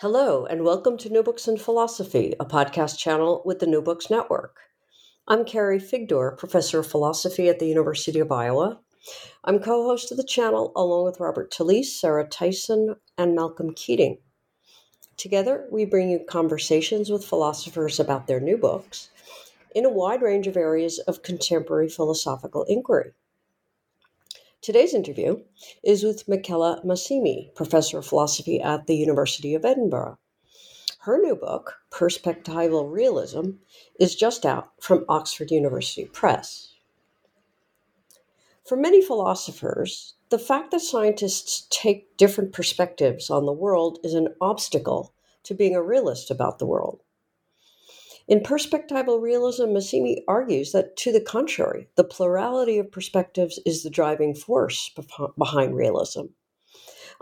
Hello, and welcome to New Books in Philosophy, a podcast channel with the New Books Network. I'm Carrie Figdor, professor of philosophy at the University of Iowa. I'm co host of the channel along with Robert Talisse, Sarah Tyson, and Malcolm Keating. Together, we bring you conversations with philosophers about their new books in a wide range of areas of contemporary philosophical inquiry. Today's interview is with Michela Massimi, professor of philosophy at the University of Edinburgh. Her new book, Perspectival Realism, is just out from Oxford University Press. For many philosophers, the fact that scientists take different perspectives on the world is an obstacle to being a realist about the world. In perspectival realism, Massimi argues that, to the contrary, the plurality of perspectives is the driving force behind realism.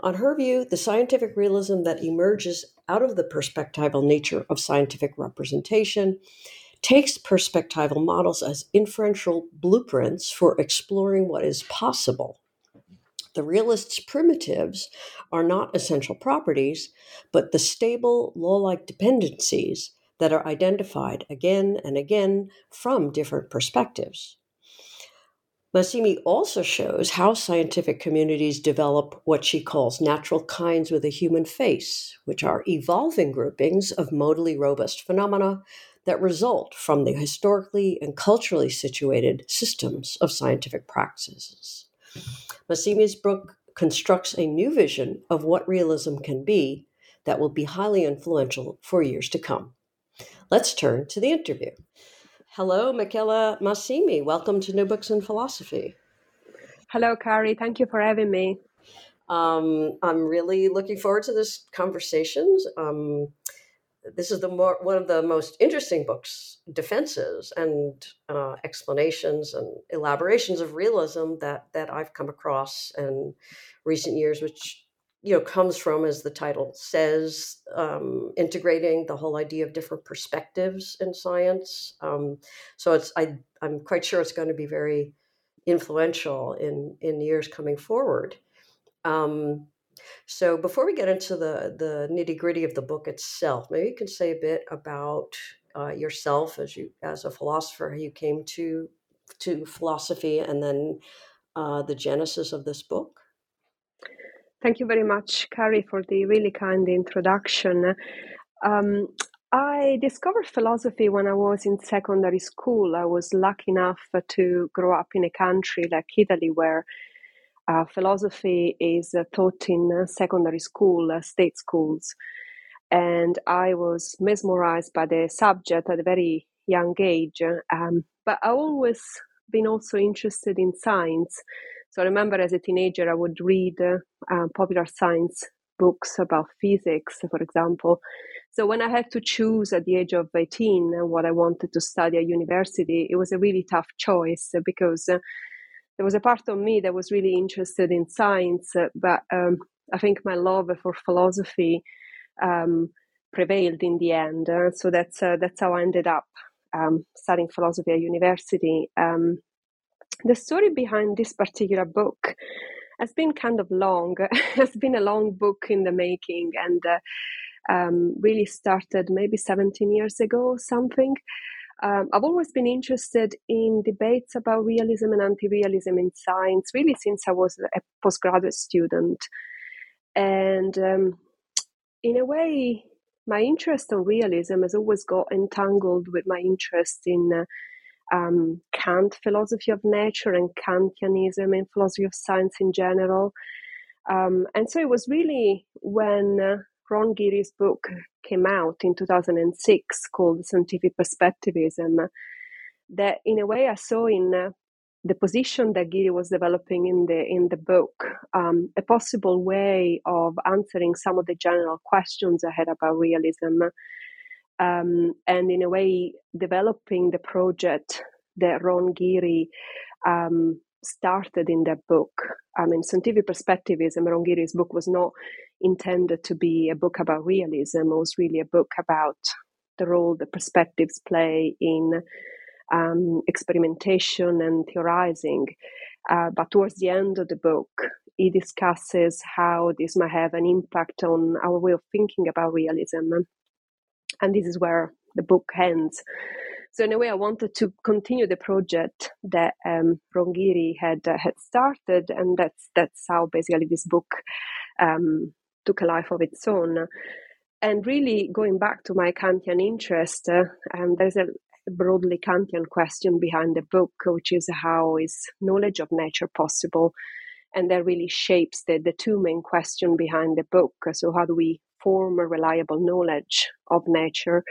On her view, the scientific realism that emerges out of the perspectival nature of scientific representation takes perspectival models as inferential blueprints for exploring what is possible. The realist's primitives are not essential properties, but the stable, law like dependencies that are identified again and again from different perspectives. Massimi also shows how scientific communities develop what she calls natural kinds with a human face, which are evolving groupings of modally robust phenomena that result from the historically and culturally situated systems of scientific practices. Massimi's book constructs a new vision of what realism can be that will be highly influential for years to come. Let's turn to the interview. Hello, Michela Massimi. Welcome to New Books in Philosophy. Hello, Carrie. Thank you for having me. Um, I'm really looking forward to this conversation. Um, this is the more, one of the most interesting books, defenses and uh, explanations and elaborations of realism that that I've come across in recent years, which you know comes from as the title says um, integrating the whole idea of different perspectives in science. Um, so it's I, i'm quite sure it's going to be very influential in in years coming forward. Um, so before we get into the the nitty gritty of the book itself maybe you can say a bit about uh, yourself as you as a philosopher how you came to to philosophy and then uh, the genesis of this book Thank you very much, Carrie, for the really kind introduction. Um, I discovered philosophy when I was in secondary school. I was lucky enough to grow up in a country like Italy where uh, philosophy is uh, taught in uh, secondary school, uh, state schools. And I was mesmerized by the subject at a very young age. Um, but I've always been also interested in science. So I remember as a teenager, I would read uh, popular science books about physics, for example. So when I had to choose at the age of 18 what I wanted to study at university, it was a really tough choice because uh, there was a part of me that was really interested in science, uh, but um, I think my love for philosophy um, prevailed in the end. Uh, so that's uh, that's how I ended up um, studying philosophy at university. Um, the story behind this particular book has been kind of long. it's been a long book in the making, and uh, um, really started maybe 17 years ago, or something. Um, I've always been interested in debates about realism and anti-realism in science, really since I was a postgraduate student. And um, in a way, my interest in realism has always got entangled with my interest in uh, um, Kant philosophy of nature and Kantianism and philosophy of science in general. Um, and so it was really when uh, Ron Giere's book came out in 2006 called Scientific Perspectivism that in a way I saw in uh, the position that Giere was developing in the in the book um, a possible way of answering some of the general questions I had about realism um, and in a way developing the project that Ron Giere um, started in that book. I mean, scientific perspectivism, Ron Giere's book was not intended to be a book about realism. It was really a book about the role the perspectives play in um, experimentation and theorizing. Uh, but towards the end of the book, he discusses how this might have an impact on our way of thinking about realism. And this is where the book ends. So in a way, I wanted to continue the project that um, Ron Giere had uh, had started, and that's that's how basically this book um, took a life of its own. And really, going back to my Kantian interest, uh, um, there's a broadly Kantian question behind the book, which is how is knowledge of nature possible? And that really shapes the, the two main questions behind the book. So, how do we form a reliable knowledge of nature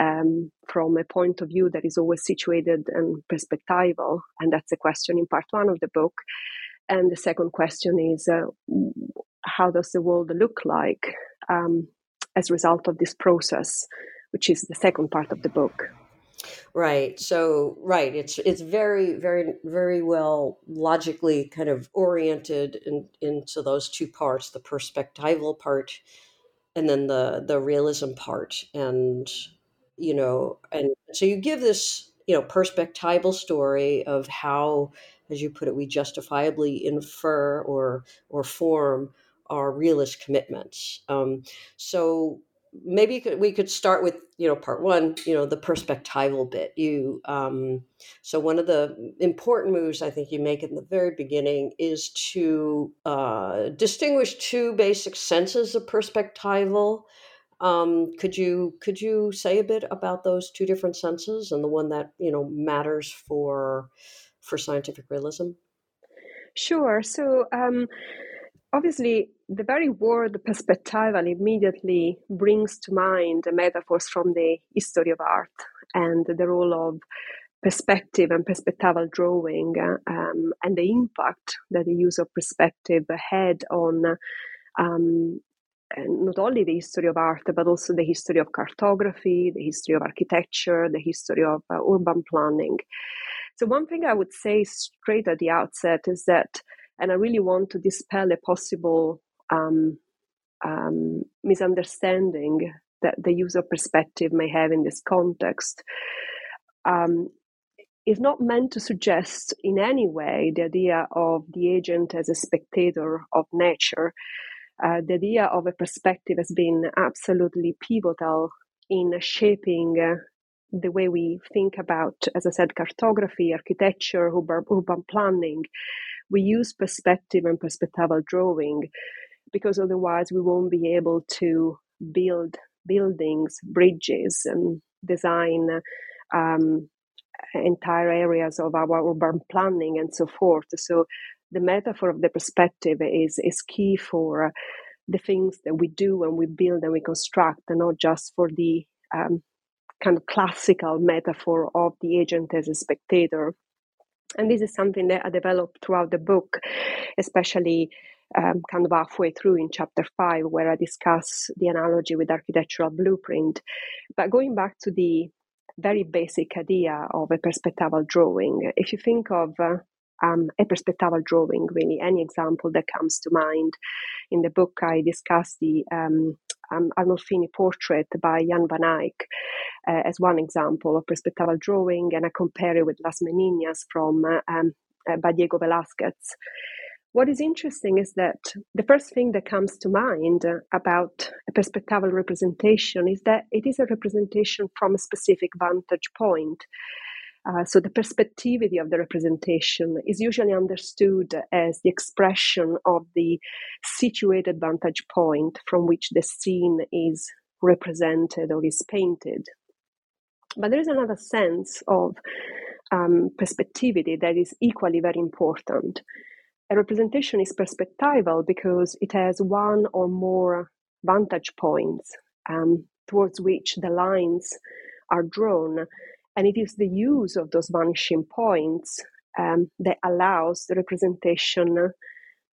um, from a point of view that is always situated and perspectival? And that's a question in part one of the book. And the second question is uh, how does the world look like um, as a result of this process, which is the second part of the book. Right. So right, it's it's very very very well logically kind of oriented in, into those two parts, the perspectival part and then the the realism part and you know and so you give this you know perspectival story of how as you put it we justifiably infer or or form our realist commitments. Um, so maybe we could start with you know part one you know the perspectival bit. You um, so one of the important moves i think you make in the very beginning is to uh, distinguish two basic senses of perspectival. Um, could you could you say a bit about those two different senses and the one that you know matters for for scientific realism? Sure. So um, obviously the very word perspectival immediately brings to mind metaphors from the history of art and the role of perspective and perspectival drawing um, and the impact that the use of perspective had on um, not only the history of art, but also the history of cartography, the history of architecture, the history of uh, urban planning. So, one thing I would say straight at the outset is that, and I really want to dispel a possible um, um, misunderstanding that the user perspective may have in this context um, is not meant to suggest in any way the idea of the agent as a spectator of nature. Uh, the idea of a perspective has been absolutely pivotal in shaping uh, the way we think about, as I said, cartography, architecture, urban, urban planning. We use perspective and perspectival drawing because otherwise we won't be able to build buildings, bridges, and design um, entire areas of our urban planning and so forth. So the metaphor of the perspective is is key for the things that we do and we build and we construct, and not just for the um, kind of classical metaphor of the agent as a spectator. And this is something that I developed throughout the book, especially um, kind of halfway through in chapter five, where I discuss the analogy with architectural blueprint. But going back to the very basic idea of a perspectival drawing, if you think of uh, um, a perspectival drawing, really. Any example that comes to mind. In the book, I discuss the um, um, Arnolfini portrait by Jan van Eyck uh, as one example of perspectival drawing, and I compare it with Las Meninas from uh, um, uh, by Diego Velázquez. What is interesting is that the first thing that comes to mind about a perspectival representation is that it is a representation from a specific vantage point. Uh, so the perspectivity of the representation is usually understood as the expression of the situated vantage point from which the scene is represented or is painted. But there is another sense of um, perspectivity that is equally very important. A representation is perspectival because it has one or more vantage points um, towards which the lines are drawn and it is the use of those vanishing points um, that allows the representation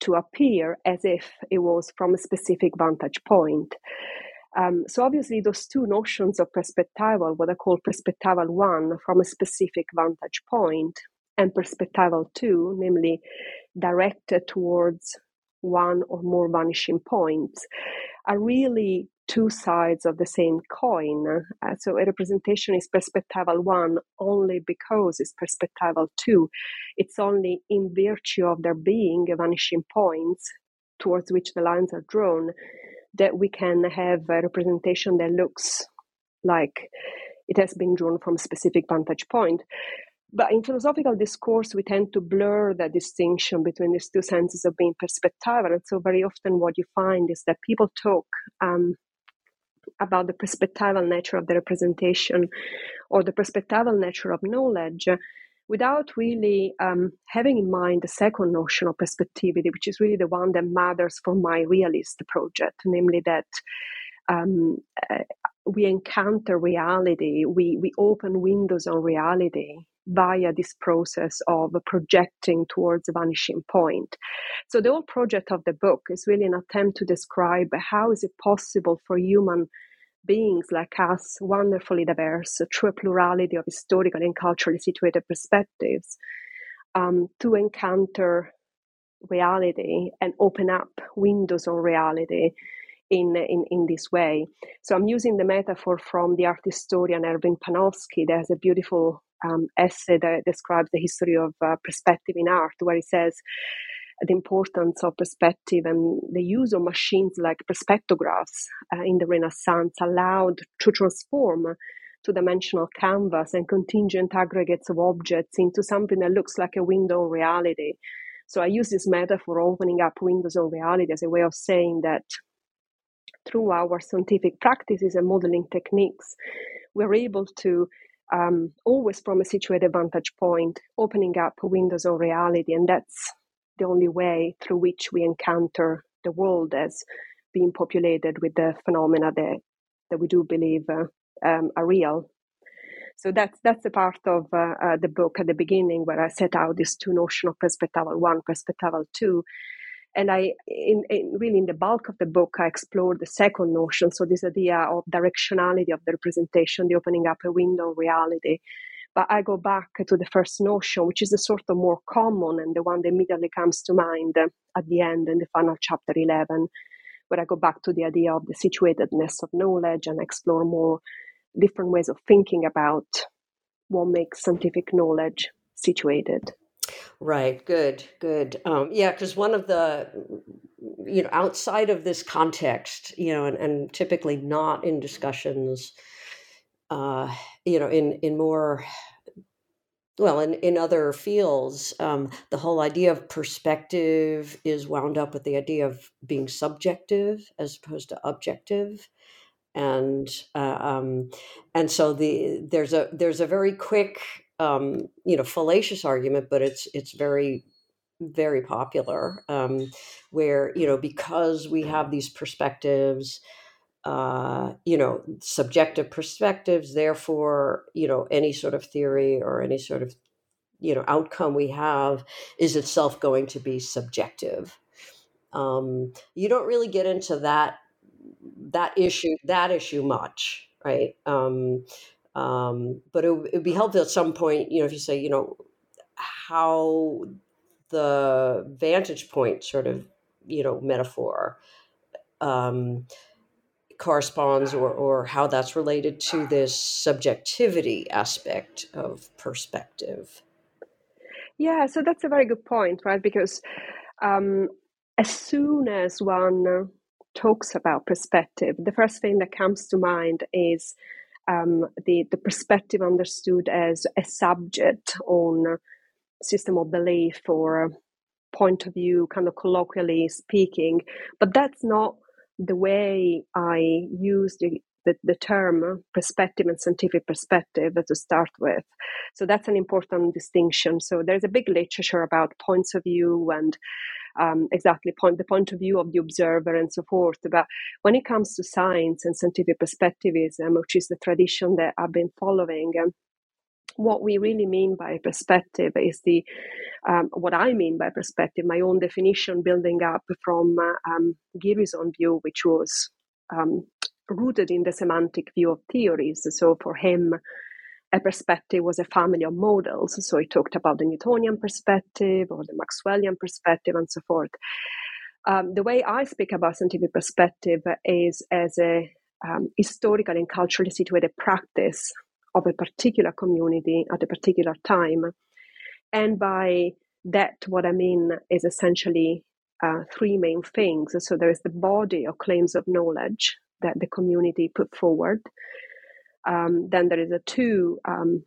to appear as if it was from a specific vantage point. Um, so obviously, those two notions of perspectival, what I call perspectival one, from a specific vantage point, and perspectival two, namely directed towards one or more vanishing points, are really two sides of the same coin. Uh, so a representation is perspectival one only because it's perspectival two. It's only in virtue of there being vanishing points towards which the lines are drawn that we can have a representation that looks like it has been drawn from a specific vantage point. But in philosophical discourse, we tend to blur the distinction between these two senses of being perspectival. And so, very often, what you find is that people talk um, about the perspectival nature of the representation or the perspectival nature of knowledge without really um, having in mind the second notion of perspectivity, which is really the one that matters for my realist project, namely that um, uh, we encounter reality, we, we open windows on reality via this process of projecting towards a vanishing point. So the whole project of the book is really an attempt to describe how is it possible for human beings like us, wonderfully diverse, through a plurality of historical and culturally situated perspectives, um, to encounter reality and open up windows on reality in, in, in this way. So I'm using the metaphor from the art historian Erwin Panofsky. There's a beautiful um, essay that describes the history of uh, perspective in art, where he says the importance of perspective and the use of machines like perspectographs uh, in the Renaissance allowed to transform two dimensional canvas and contingent aggregates of objects into something that looks like a window on reality. So I use this metaphor opening up windows on reality as a way of saying that through our scientific practices and modeling techniques, we're able to um, always from a situated vantage point, opening up windows of reality. And that's the only way through which we encounter the world as being populated with the phenomena that, that we do believe uh, um, are real. So that's that's the part of uh, uh, the book at the beginning where I set out these two notions of perspectival one, perspectival two, and I, in, in, really in the bulk of the book, I explored the second notion. So this idea of directionality of the representation, the opening up a window of reality. But I go back to the first notion, which is the sort of more common and the one that immediately comes to mind at the end in the final chapter 11, where I go back to the idea of the situatedness of knowledge and explore more different ways of thinking about what makes scientific knowledge situated. Right. Good. Good. Um, yeah, because one of the, you know, outside of this context, you know, and, and typically not in discussions, uh, you know, in in more, well, in in other fields, um, the whole idea of perspective is wound up with the idea of being subjective as opposed to objective. And uh, um, and so the there's a there's a very quick um, you know fallacious argument, but it's it's very very popular um, where you know because we have these perspectives uh, you know subjective perspectives therefore you know any sort of theory or any sort of you know outcome we have is itself going to be subjective. Um, you don't really get into that that issue that issue much right? Um, um, but it would be helpful at some point, you know, if you say, you know, how the vantage point sort of you know metaphor um, corresponds or, or how that's related to this subjectivity aspect of perspective. Yeah, so that's a very good point, right? Because um, as soon as one talks about perspective, the first thing that comes to mind is um, the, the perspective understood as a subject on system of belief or point of view, kind of colloquially speaking. But that's not the way I use the, the, the, term perspective and scientific perspective to start with. So that's an important distinction. So there's a big literature about points of view and um, exactly point the point of view of the observer and so forth. But when it comes to science and scientific perspectivism, which is the tradition that I've been following, um, what we really mean by perspective is the um, what I mean by perspective, my own definition building up from uh, um, own view, which was um, rooted in the semantic view of theories. So for him, a perspective was a family of models. So he talked about the Newtonian perspective or the Maxwellian perspective and so forth. Um, the way I speak about scientific perspective is as a um, historical and culturally situated practice of a particular community at a particular time. And by that, what I mean is essentially uh, three main things. So there is the body of claims of knowledge that the community put forward. Um, then there is a two, um,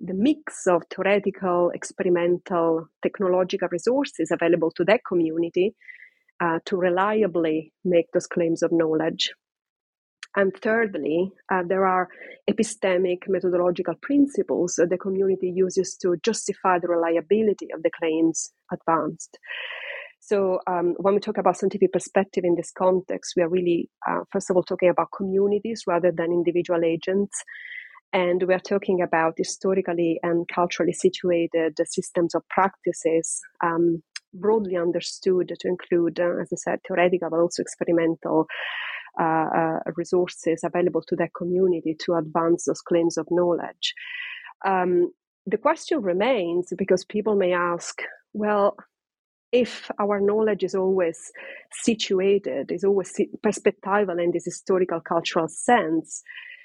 the mix of theoretical, experimental, technological resources available to that community uh, to reliably make those claims of knowledge. And thirdly, uh, there are epistemic methodological principles that the community uses to justify the reliability of the claims advanced. So, um, when we talk about scientific perspective in this context, we are really, uh, first of all, talking about communities rather than individual agents. And we are talking about historically and culturally situated systems of practices, um, broadly understood to include, uh, as I said, theoretical but also experimental resources available to that community to advance those claims of knowledge. Um, the question remains because people may ask, well, if our knowledge is always situated, is always perspectival in this historical cultural sense,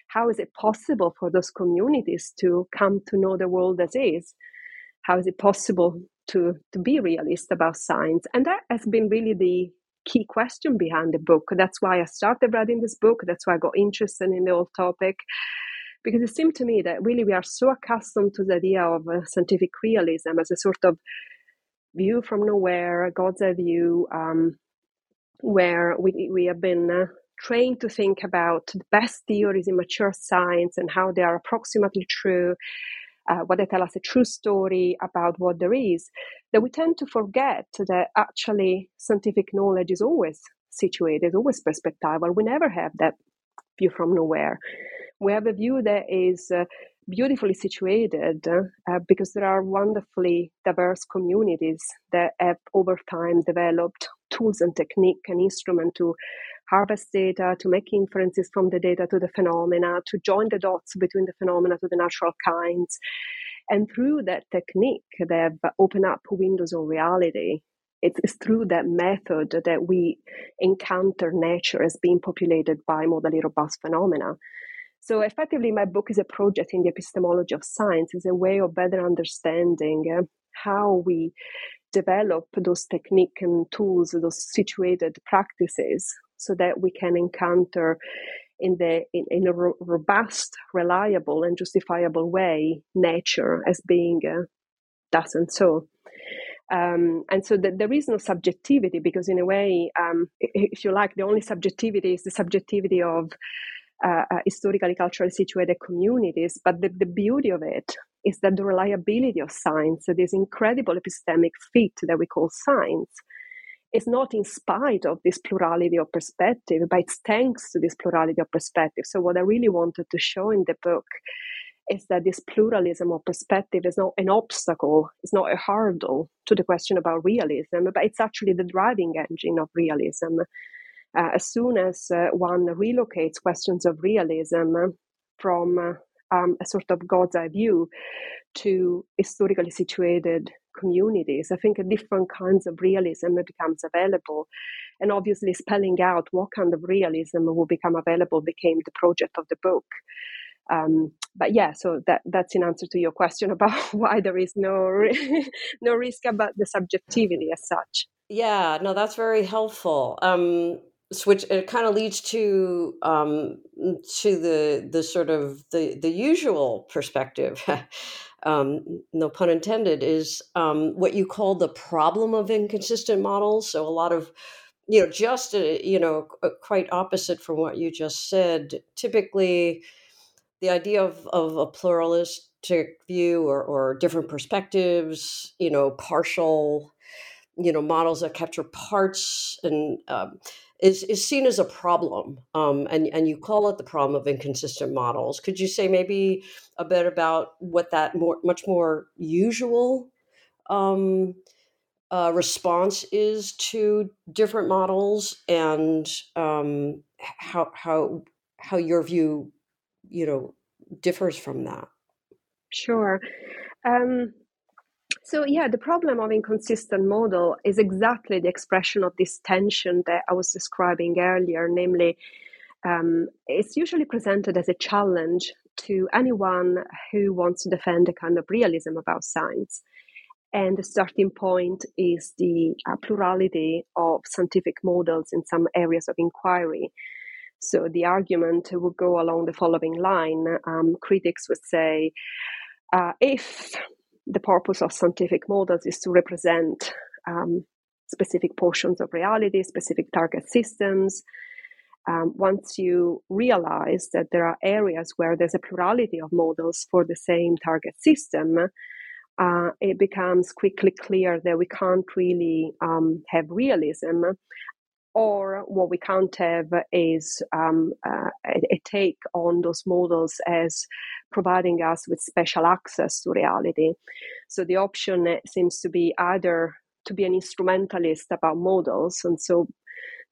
how is it possible for those communities to come to know the world as is? How is it possible to, to be realist about science? And that has been really the key question behind the book. That's why I started writing this book. That's why I got interested in the whole topic. Because it seemed to me that really we are so accustomed to the idea of uh, scientific realism as a sort of view from nowhere, God's eye view, um, where we, we have been uh, trained to think about the best theories in mature science and how they are approximately true uh, what they tell us a true story about what there is, that we tend to forget that actually scientific knowledge is always situated, always perspectival. We never have that view from nowhere. We have a view that is uh, beautifully situated uh, because there are wonderfully diverse communities that have over time developed tools and technique and instrument to harvest data, to make inferences from the data to the phenomena, to join the dots between the phenomena to the natural kinds. And through that technique, they have opened up windows on reality. It's through that method that we encounter nature as being populated by modally robust phenomena. So, effectively, my book is a project in the epistemology of science, is a way of better understanding uh, how we develop those techniques and tools, those situated practices so that we can encounter in the in, in a ro- robust, reliable, and justifiable way nature as being uh, thus and so. Um, and so the, there is no subjectivity because, in a way, um, if you like, the only subjectivity is the subjectivity of uh, uh, historically, culturally situated communities. But the, the beauty of it is that the reliability of science, this incredible epistemic feat that we call science, is not in spite of this plurality of perspective, but it's thanks to this plurality of perspective. So, what I really wanted to show in the book is that this pluralism of perspective is not an obstacle, it's not a hurdle to the question about realism, but it's actually the driving engine of realism. Uh, as soon as uh, one relocates questions of realism from uh, um, a sort of God's eye view to historically situated communities. I think different kinds of realism becomes available. And obviously, spelling out what kind of realism will become available became the project of the book. Um, but yeah, so that that's in answer to your question about why there is no no risk about the subjectivity as such. Yeah, no, that's very helpful. Um, which it kind of leads to um, to the the sort of the the usual perspective. um, no pun intended, is um, what you call the problem of inconsistent models. So a lot of you know just uh, you know quite opposite from what you just said. Typically, the idea of of a pluralistic view or, or different perspectives, you know, partial you know models that capture parts and um, is is seen as a problem um, and and you call it the problem of inconsistent models. Could you say maybe a bit about what that more much more usual um, uh, response is to different models and um, how how how your view you know differs from that? Sure. Um, so, yeah, the problem of inconsistent model is exactly the expression of this tension that I was describing earlier, namely, um, it's usually presented as a challenge to anyone who wants to defend a kind of realism about science. And the starting point is the uh, plurality of scientific models in some areas of inquiry. So the argument would go along the following line um, critics would say, uh, if the purpose of scientific models is to represent um, specific portions of reality, specific target systems. Um, once you realize that there are areas where there's a plurality of models for the same target system, uh, it becomes quickly clear that we can't really um, have realism or what we can't have is um, uh, a, take on those models as providing us with special access to reality. So the option seems to be either to be an instrumentalist about models, and so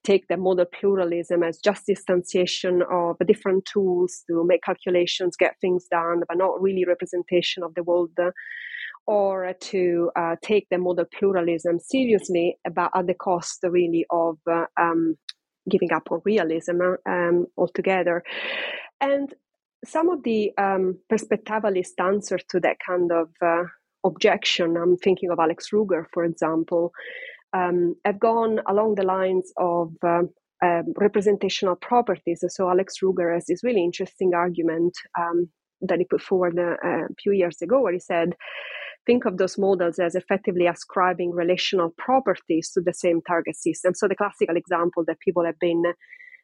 take the model pluralism as just distanciation of different tools to make calculations, get things done, but not really representation of the world or to uh, take the model pluralism seriously, but at the cost really of uh, um, giving up on realism um, altogether. And some of the um, perspectivalist answers to that kind of uh, objection, I'm thinking of Alex Rueger, for example, um, have gone along the lines of um, um, representational properties. So Alex Rueger has this really interesting argument um, that he put forward a, uh, a few years ago, where he said think of those models as effectively ascribing relational properties to the same target system. So the classical example that people have been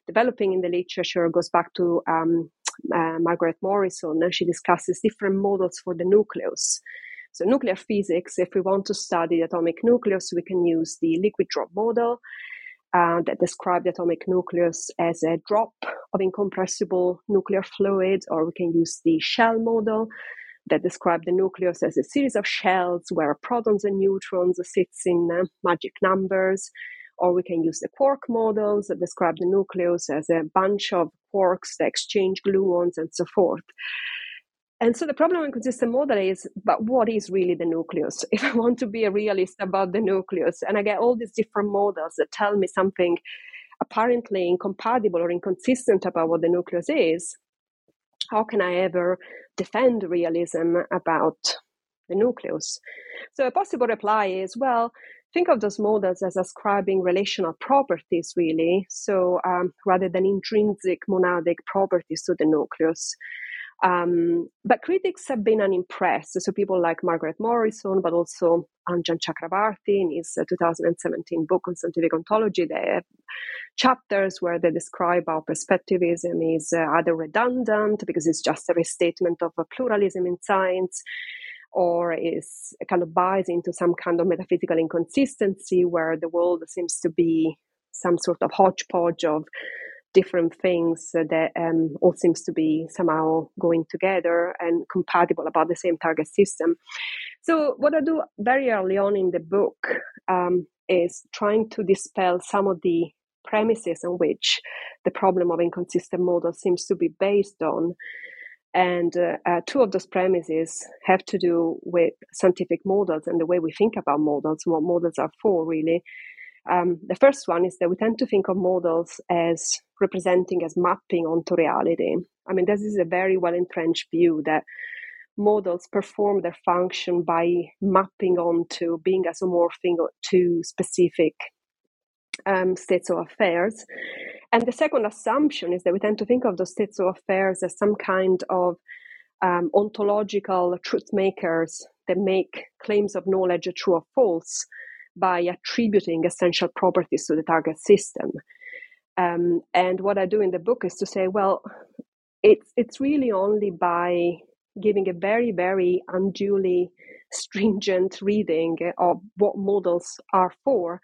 developing in the literature goes back to um, uh, Margaret Morrison. And she discusses different models for the nucleus. So, nuclear physics, if we want to study the atomic nucleus, we can use the liquid drop model uh, that describe the atomic nucleus as a drop of incompressible nuclear fluid, or we can use the shell model that describe the nucleus as a series of shells where protons and neutrons sits in uh, magic numbers or we can use the quark models that describe the nucleus as a bunch of quarks that exchange gluons and so forth. And so the problem in consistent model is, but what is really the nucleus? If I want to be a realist about the nucleus, and I get all these different models that tell me something apparently incompatible or inconsistent about what the nucleus is, how can I ever defend realism about the nucleus? So a possible reply is, well, think of those models as ascribing relational properties, really. So um, rather than intrinsic monadic properties to the nucleus. Um, but critics have been unimpressed. So people like Margaret Morrison, but also Anjan Chakravartty in his uh, 2017 book on scientific ontology, they have chapters where they describe how perspectivism is uh, either redundant because it's just a restatement of a pluralism in science, or is kind of buys into some kind of metaphysical inconsistency where the world seems to be some sort of hodgepodge of different things that um, all seems to be somehow going together and compatible about the same target system. So what I do very early on in the book um, is trying to dispel some of the premises on which the problem of inconsistent models seems to be based on. And uh, uh, two of those premises have to do with scientific models and the way we think about models, what models are for, really. Um, the first one is that we tend to think of models as representing as mapping onto reality. I mean, this is a very well entrenched view that models perform their function by mapping onto being isomorphic to specific um, states of affairs. And the second assumption is that we tend to think of those states of affairs as some kind of um, ontological truth makers that make claims of knowledge true or false by attributing essential properties to the target system. Um, and what I do in the book is to say, well, it's it's really only by giving a very very unduly stringent reading of what models are for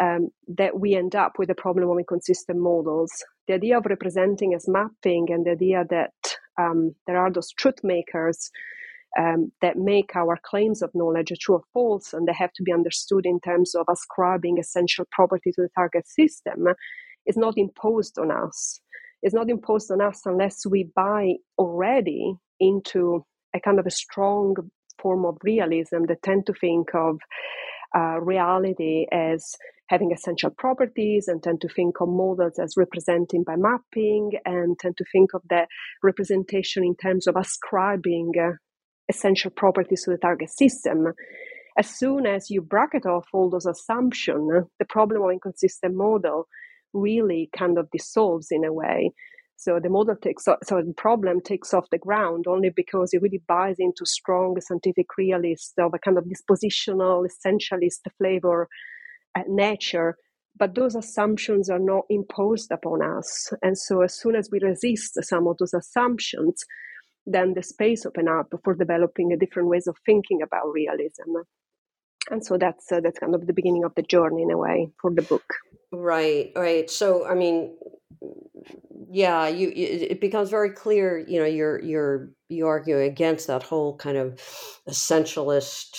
um, that we end up with the problem of inconsistent models. The idea of representing as mapping and the idea that um, there are those truth makers um, that make our claims of knowledge true or false, and they have to be understood in terms of ascribing essential property to the target system, is not imposed on us. It's not imposed on us unless we buy already into a kind of a strong form of realism that tend to think of uh, reality as having essential properties and tend to think of models as representing by mapping and tend to think of the representation in terms of ascribing uh, essential properties to the target system. As soon as you bracket off all those assumptions, the problem of inconsistent model really kind of dissolves in a way. So the model takes so the problem takes off the ground only because it really buys into strong scientific realist of a kind of dispositional essentialist flavor at nature. But those assumptions are not imposed upon us. And so as soon as we resist some of those assumptions, then the space open up for developing a different ways of thinking about realism. And so that's uh, that's kind of the beginning of the journey in a way for the book. Right, right. So I mean, yeah, you it becomes very clear. You know, you're you're you argue against that whole kind of essentialist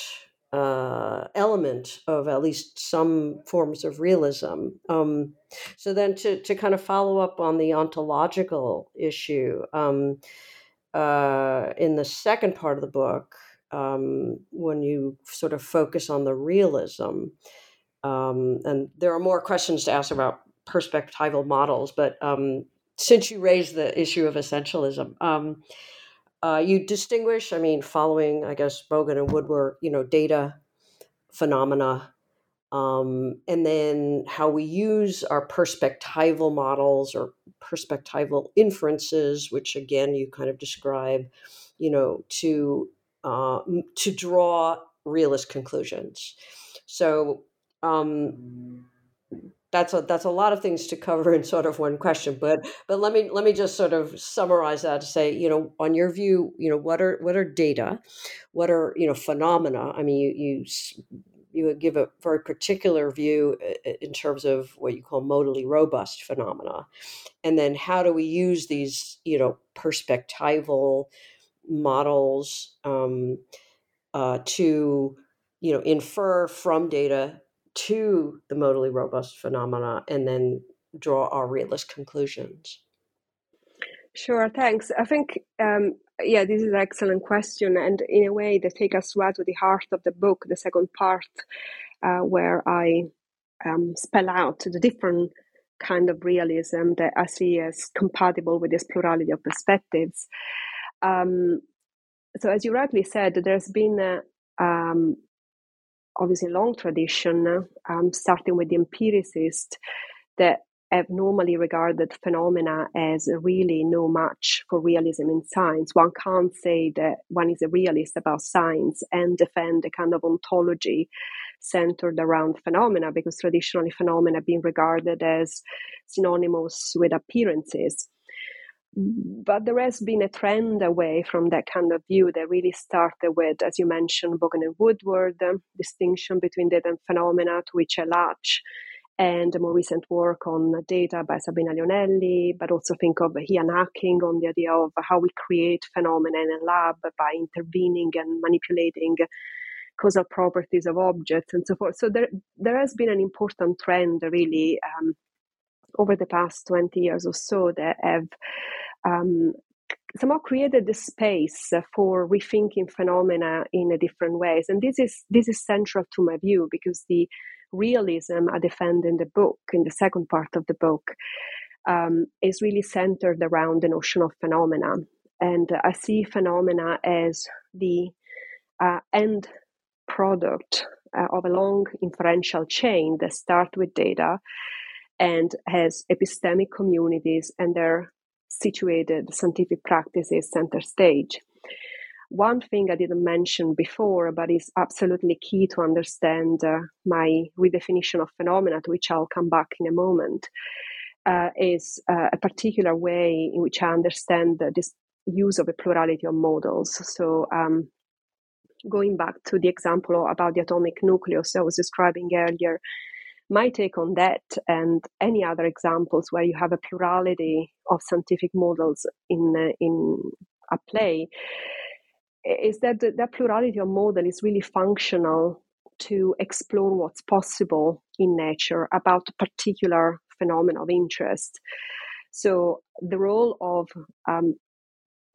uh, element of at least some forms of realism. Um, so then, to to kind of follow up on the ontological issue, um, uh, in the second part of the book, um, when you sort of focus on the realism, um, and there are more questions to ask about perspectival models, but um, since you raised the issue of essentialism, um, uh, you distinguish, I mean, following, I guess, Bogen and Woodward, you know, data, phenomena, um, and then how we use our perspectival models or perspectival inferences, which again you kind of describe, you know, to uh, to draw realist conclusions. So um, that's a that's a lot of things to cover in sort of one question but but let me let me just sort of summarize that to say you know on your view you know what are what are data what are you know phenomena i mean you you you would give a very particular view in terms of what you call modally robust phenomena and then how do we use these you know perspectival models um, uh, to you know infer from data to the modally robust phenomena and then draw our realist conclusions? Sure, thanks. I think, um, yeah, this is an excellent question. And in a way, they take us right to the heart of the book, the second part, uh, where I um, spell out the different kind of realism that I see as compatible with this plurality of perspectives. Um, so, as you rightly said, there's been a, um, obviously a long tradition, um, starting with the empiricist, that have normally regarded phenomena as really no match for realism in science. One can't say that one is a realist about science and defend a kind of ontology centered around phenomena because traditionally phenomena have been regarded as synonymous with appearances but there has been a trend away from that kind of view that really started with, as you mentioned, Bogen and Woodward, distinction between data and phenomena, to which I latch, and a more recent work on data by Sabina Leonelli, but also think of Ian Hacking on the idea of how we create phenomena in a lab by intervening and manipulating causal properties of objects and so forth. So there, there has been an important trend, really, um, over the past 20 years or so that have um, somehow created the space for rethinking phenomena in a different ways. And this is this is central to my view because the realism I defend in the book, in the second part of the book, um, is really centered around the notion of phenomena. And I see phenomena as the uh, end product uh, of a long inferential chain that start with data and has epistemic communities and their situated scientific practices center stage. One thing I didn't mention before, but is absolutely key to understand uh, my redefinition of phenomena, to which I'll come back in a moment, uh, is uh, a particular way in which I understand this use of a plurality of models. So, um, going back to the example about the atomic nucleus I was describing earlier, my take on that and any other examples where you have a plurality of scientific models in uh, in a play is that the, that plurality of model is really functional to explore what's possible in nature about a particular phenomenon of interest. So the role of um,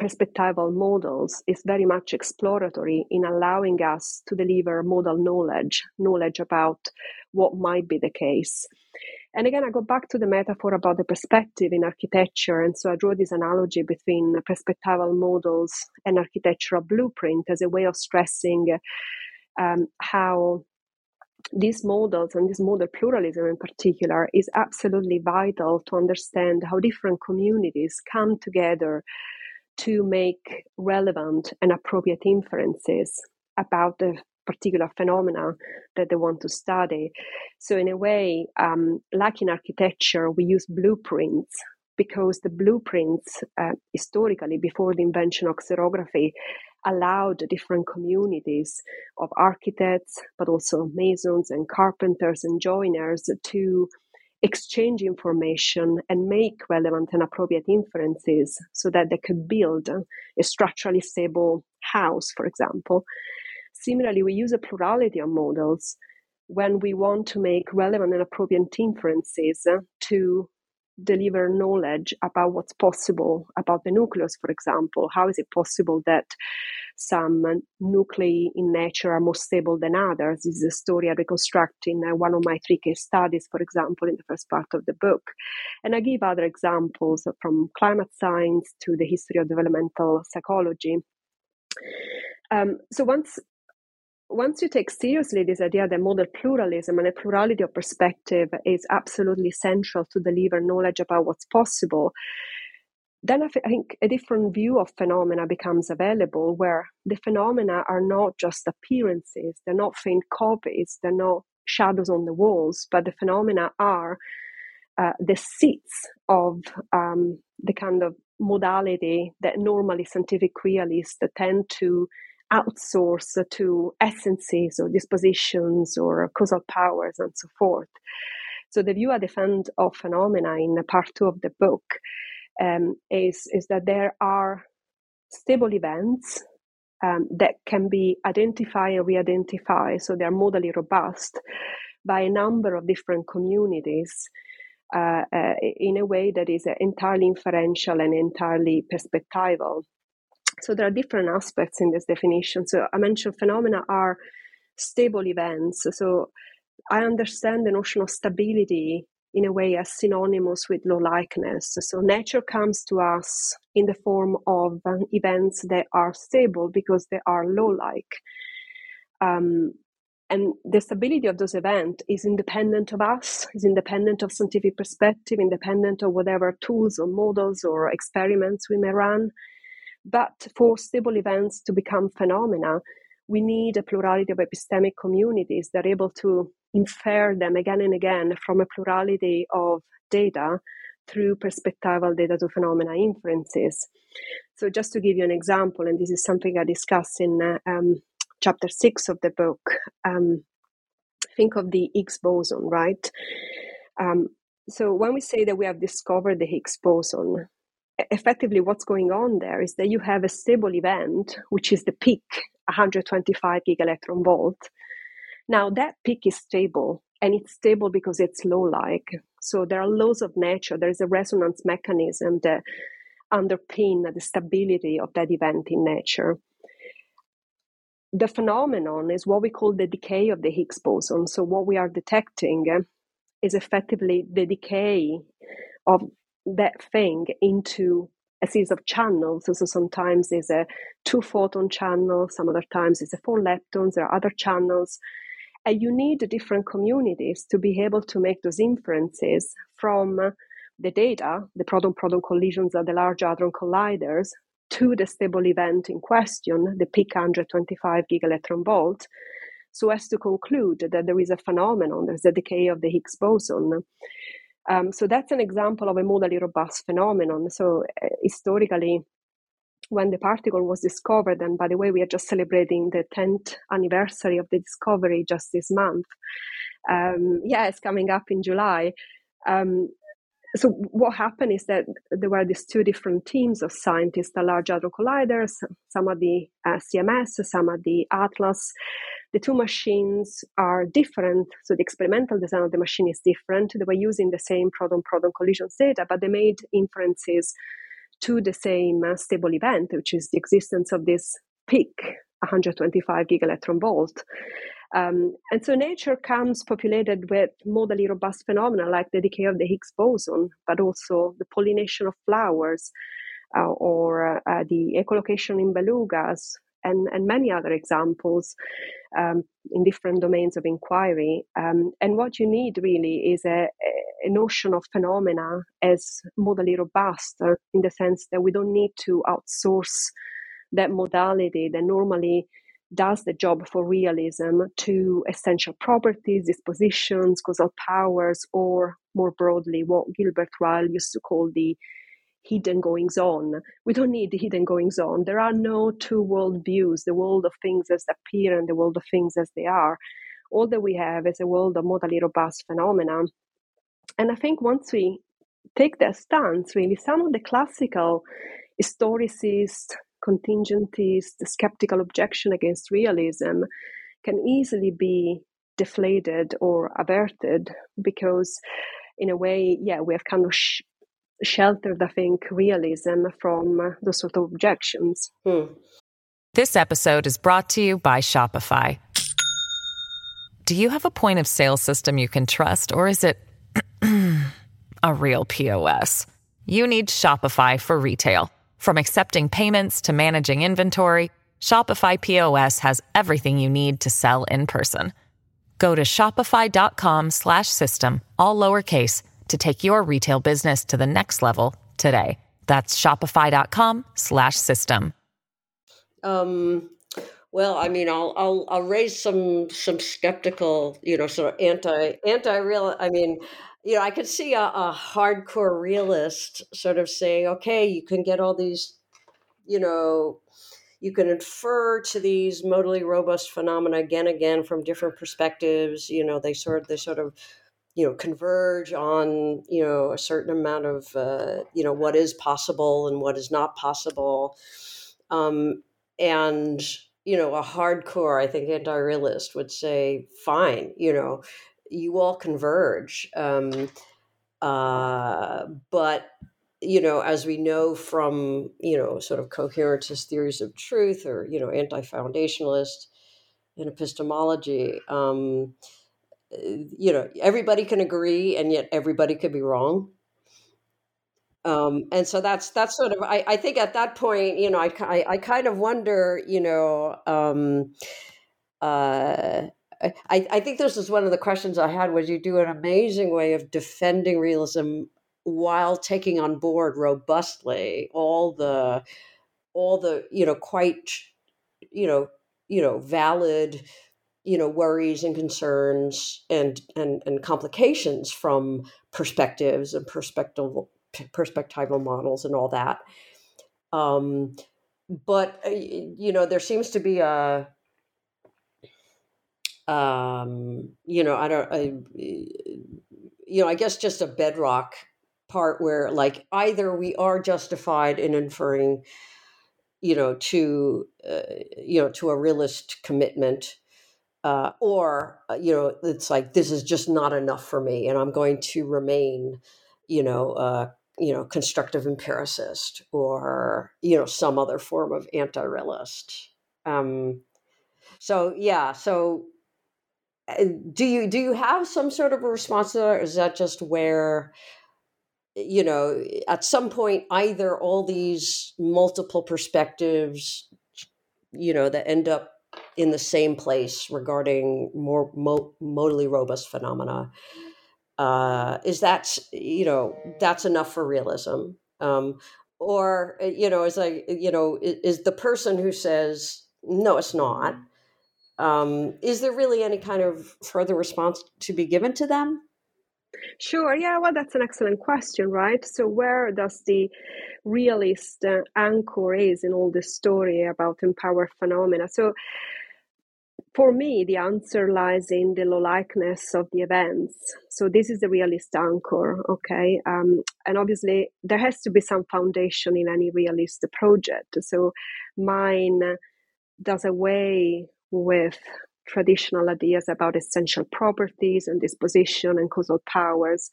perspectival models is very much exploratory in allowing us to deliver modal knowledge, knowledge about what might be the case. And again, I go back to the metaphor about the perspective in architecture. And so I draw this analogy between perspectival models and architectural blueprint as a way of stressing um, how these models and this model pluralism in particular is absolutely vital to understand how different communities come together to make relevant and appropriate inferences about the particular phenomena that they want to study. So, in a way, um, like in architecture, we use blueprints because the blueprints, uh, historically, before the invention of xerography, allowed different communities of architects, but also masons and carpenters and joiners to exchange information and make relevant and appropriate inferences so that they could build a structurally stable house, for example. Similarly, we use a plurality of models when we want to make relevant and appropriate inferences to deliver knowledge about what's possible about the nucleus, for example. How is it possible that some nuclei in nature are more stable than others? This is a story I reconstruct in uh, one of my three case studies, for example, in the first part of the book. And I give other examples from climate science to the history of developmental psychology. Um, so once once you take seriously this idea that model pluralism and a plurality of perspective is absolutely central to deliver knowledge about what's possible, then I think a different view of phenomena becomes available where the phenomena are not just appearances, they're not faint copies, they're not shadows on the walls, but the phenomena are uh, the seats of um, the kind of modality that normally scientific realists tend to outsource to essences or dispositions or causal powers and so forth. So the view I defend of phenomena in part two of the book um, is, is that there are stable events um, that can be identified and re-identified, so they are modally robust by a number of different communities uh, uh, in a way that is entirely inferential and entirely perspectival. So there are different aspects in this definition. So I mentioned phenomena are stable events. So I understand the notion of stability in a way as synonymous with law likeness. So nature comes to us in the form of um, events that are stable because they are law like. Um, and the stability of those events is independent of us, is independent of scientific perspective, independent of whatever tools or models or experiments we may run. But for stable events to become phenomena, we need a plurality of epistemic communities that are able to infer them again and again from a plurality of data through perspectival data to phenomena inferences. So, just to give you an example, and this is something I discuss in uh, um, chapter six of the book, um, think of the Higgs boson, right? Um, so, when we say that we have discovered the Higgs boson, effectively what's going on there is that you have a stable event, which is the peak, 125 gigaelectron volt. Now that peak is stable, and it's stable because it's law like. So there are laws of nature. There is a resonance mechanism that underpin the stability of that event in nature. The phenomenon is what we call the decay of the Higgs boson. So, what we are detecting is effectively the decay of that thing into a series of channels. So, sometimes there's a two photon channel, some other times it's a four leptons, there are other channels. And you need different communities to be able to make those inferences from the data, the proton proton collisions at the Large Hadron Colliders, to the stable event in question, the peak 125 gigaelectron volt, so as to conclude that there is a phenomenon, there's a decay of the Higgs boson. Um, so that's an example of a modally robust phenomenon. So uh, historically, when the particle was discovered, and by the way, we are just celebrating the 10th anniversary of the discovery just this month. Um, yeah, it's coming up in July. Um, so what happened is that there were these two different teams of scientists, the Large Hadron Colliders, some at the uh, CMS, some at the Atlas. The two machines are different, so the experimental design of the machine is different. They were using the same proton-proton collisions data, but they made inferences to the same stable event, which is the existence of this peak 125 gigaelectron volt. Um, and so nature comes populated with modally robust phenomena like the decay of the Higgs boson, but also the pollination of flowers uh, or uh, the echolocation in belugas, and, and many other examples um, in different domains of inquiry. Um, and what you need really is a, a notion of phenomena as modally robust uh, in the sense that we don't need to outsource that modality that normally does the job for realism to essential properties, dispositions, causal powers, or more broadly, what Gilbert Ryle used to call the hidden goings on. We don't need the hidden goings on. There are no two world views the world of things as they appear and the world of things as they are. All that we have is a world of modally robust phenomena. And I think once we take that stance, really, some of the classical historicist contingentist, skeptical objection against realism can easily be deflated or averted because, in a way, yeah, we have kind of sh- sheltered, I think, realism from uh, those sort of objections. Hmm. This episode is brought to you by Shopify. Do you have a point of sale system you can trust, or is it a real POS? You need Shopify for retail. From accepting payments to managing inventory, Shopify POS has everything you need to sell in person. Go to shopify.com/system all lowercase to take your retail business to the next level today. That's shopify.com slash system. Um well, I mean, I'll I'll I'll raise some some skeptical, you know, sort of anti anti real. I mean, you know, I could see a, a hardcore realist sort of saying, okay, you can get all these, you know, you can infer to these modally robust phenomena again, again from different perspectives. You know, they sort they sort of, you know, converge on you know a certain amount of uh, you know what is possible and what is not possible, um, and you know a hardcore, I think, anti-realist would say, fine, you know, you all converge. Um, uh, but you know, as we know from you know sort of coherentist theories of truth or you know anti-foundationalist in epistemology, um, you know, everybody can agree, and yet everybody could be wrong. Um, and so that's that's sort of I, I think at that point, you know, I, I, I kind of wonder, you know, um, uh, I, I think this is one of the questions I had was you do an amazing way of defending realism while taking on board robustly all the all the you know quite you know you know valid you know worries and concerns and and and complications from perspectives and perspectival perspectival models and all that. Um but uh, you know there seems to be a um, you know, I don't, I, you know, I guess just a bedrock part where like either we are justified in inferring, you know, to, uh, you know, to a realist commitment, uh, or uh, you know, it's like this is just not enough for me, and I'm going to remain, you know, uh, you know, constructive empiricist or, you know, some other form of anti realist. Um, so, yeah, so uh, do you do you have some sort of a response to that or is that just where you know at some point either all these multiple perspectives you know that end up in the same place regarding more mo- modally robust phenomena uh, is that you know that's enough for realism um, or uh, you know is like you know is, is, the person who says no it's not um, is there really any kind of further response to be given to them Sure. Yeah. Well, that's an excellent question, right? So, where does the realist uh, anchor is in all this story about empowered phenomena? So, for me, the answer lies in the law likeness of the events. So this is the realist anchor, okay? Um, and obviously, there has to be some foundation in any realist project. So mine does away with traditional ideas about essential properties and disposition and causal powers,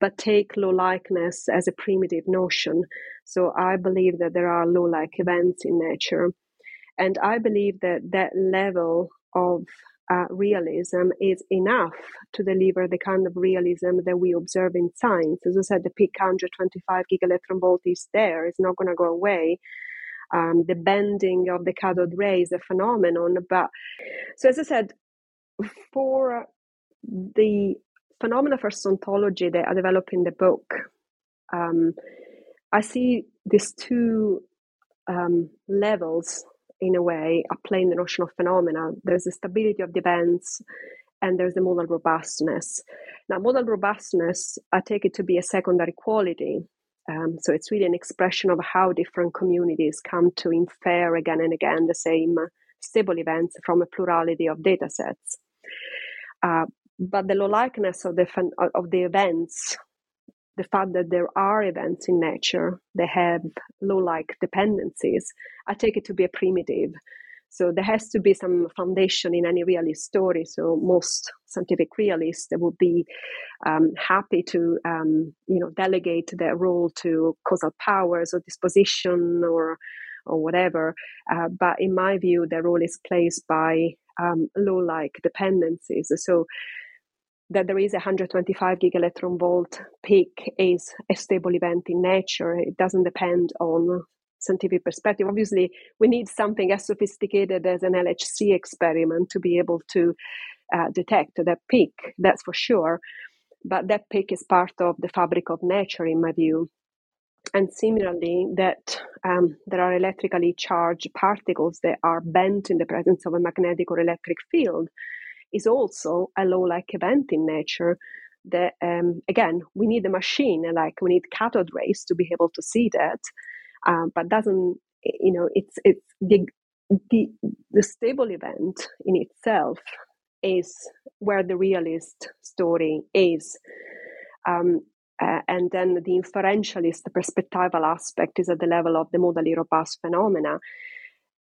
but take law likeness as a primitive notion. So I believe that there are law like events in nature. And I believe that that level of uh, realism is enough to deliver the kind of realism that we observe in science. As I said, the peak 125 gigaelectron volt is there, it's not going to go away. Um, the bending of the cathode ray is a phenomenon. But so, as I said, for the phenomena first ontology that I develop in the book, um, I see these two um, levels in a way, applying the notion of phenomena. There's the stability of the events and there's the modal robustness. Now, modal robustness, I take it to be a secondary quality. Um, so it's really an expression of how different communities come to infer again and again the same stable events from a plurality of data sets. Uh, but the law likeness of the, of the events the fact that there are events in nature that have law like dependencies, I take it to be a primitive. So there has to be some foundation in any realist story. So most scientific realists would be um, happy to, um, you know, delegate their role to causal powers or disposition or or whatever. Uh, but in my view, the role is placed by um, law-like dependencies. So that there is a 125 gigaelectron volt peak is a stable event in nature. It doesn't depend on scientific perspective. Obviously, we need something as sophisticated as an LHC experiment to be able to uh, detect that peak, that's for sure. But that peak is part of the fabric of nature, in my view. And similarly, that um, there are electrically charged particles that are bent in the presence of a magnetic or electric field is also a law like event in nature that um, again we need a machine like we need cathode rays to be able to see that um, but doesn't you know it's it's the, the the stable event in itself is where the realist story is um, uh, and then the inferentialist the perspectival aspect is at the level of the modally robust phenomena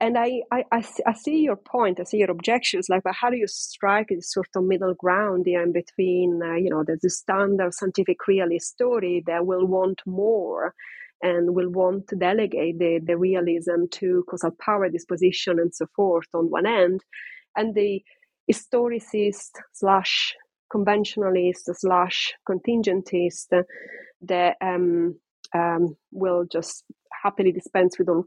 and I, I, I, see your point. I see your objections. Like, but how do you strike this sort of middle ground here in between? Uh, you know, there's the standard scientific realist story that will want more and will want to delegate the, the realism to causal power disposition and so forth on one end, and the historicist slash conventionalist slash contingentist that um, um, will just happily dispense with all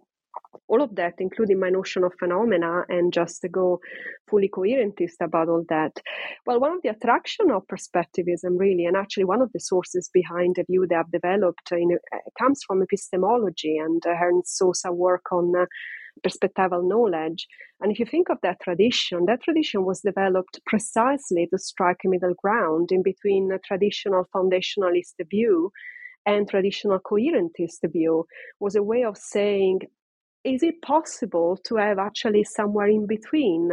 all of that, including my notion of phenomena, and just to go fully coherentist about all that. Well, one of the attraction of perspectivism, really, and actually one of the sources behind the view that I've developed, in, uh, comes from epistemology and uh, Ernest Sosa work on. Uh, perspectival knowledge. And if you think of that tradition, that tradition was developed precisely to strike a middle ground in between a traditional foundationalist view and traditional coherentist view was a way of saying is it possible to have actually somewhere in between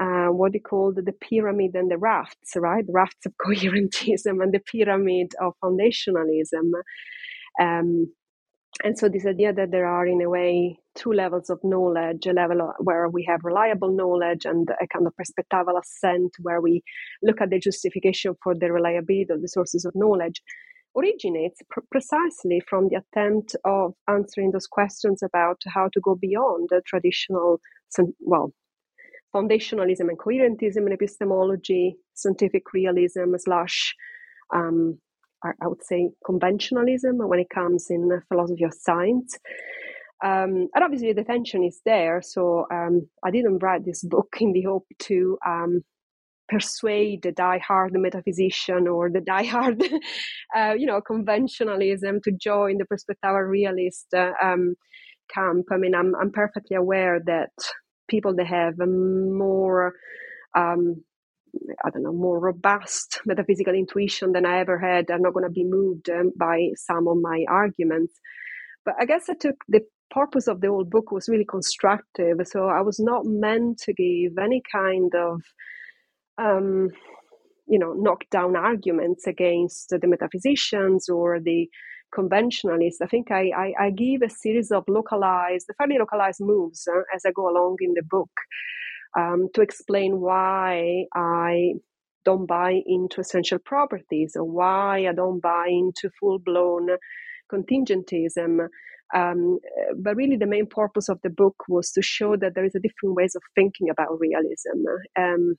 uh, what they call the pyramid and the rafts, right? Rafts of coherentism and the pyramid of foundationalism. Um, and so this idea that there are in a way two levels of knowledge a level where we have reliable knowledge and a kind of perspectival ascent where we look at the justification for the reliability of the sources of knowledge originates pr- precisely from the attempt of answering those questions about how to go beyond the traditional, well, foundationalism and coherentism in epistemology, scientific realism slash, um, I would say, conventionalism when it comes in philosophy of science. Um, and obviously, the tension is there. So um, I didn't write this book in the hope to um, persuade the die-hard metaphysician or the die-hard, uh, you know, conventionalism to join the perspective realist uh, um, camp. I mean, I'm I'm perfectly aware that people that have a more um, I don't know, more robust metaphysical intuition than I ever had are not going to be moved um, by some of my arguments. But I guess I took the purpose of the whole book was really constructive. So I was not meant to give any kind of, um, you know, knock down arguments against the metaphysicians or the conventionalists. I think I, I, I give a series of localized, fairly localized moves uh, as I go along in the book um, to explain why I don't buy into essential properties or why I don't buy into full blown contingentism. Um, but really, the main purpose of the book was to show that there is a different ways of thinking about realism um,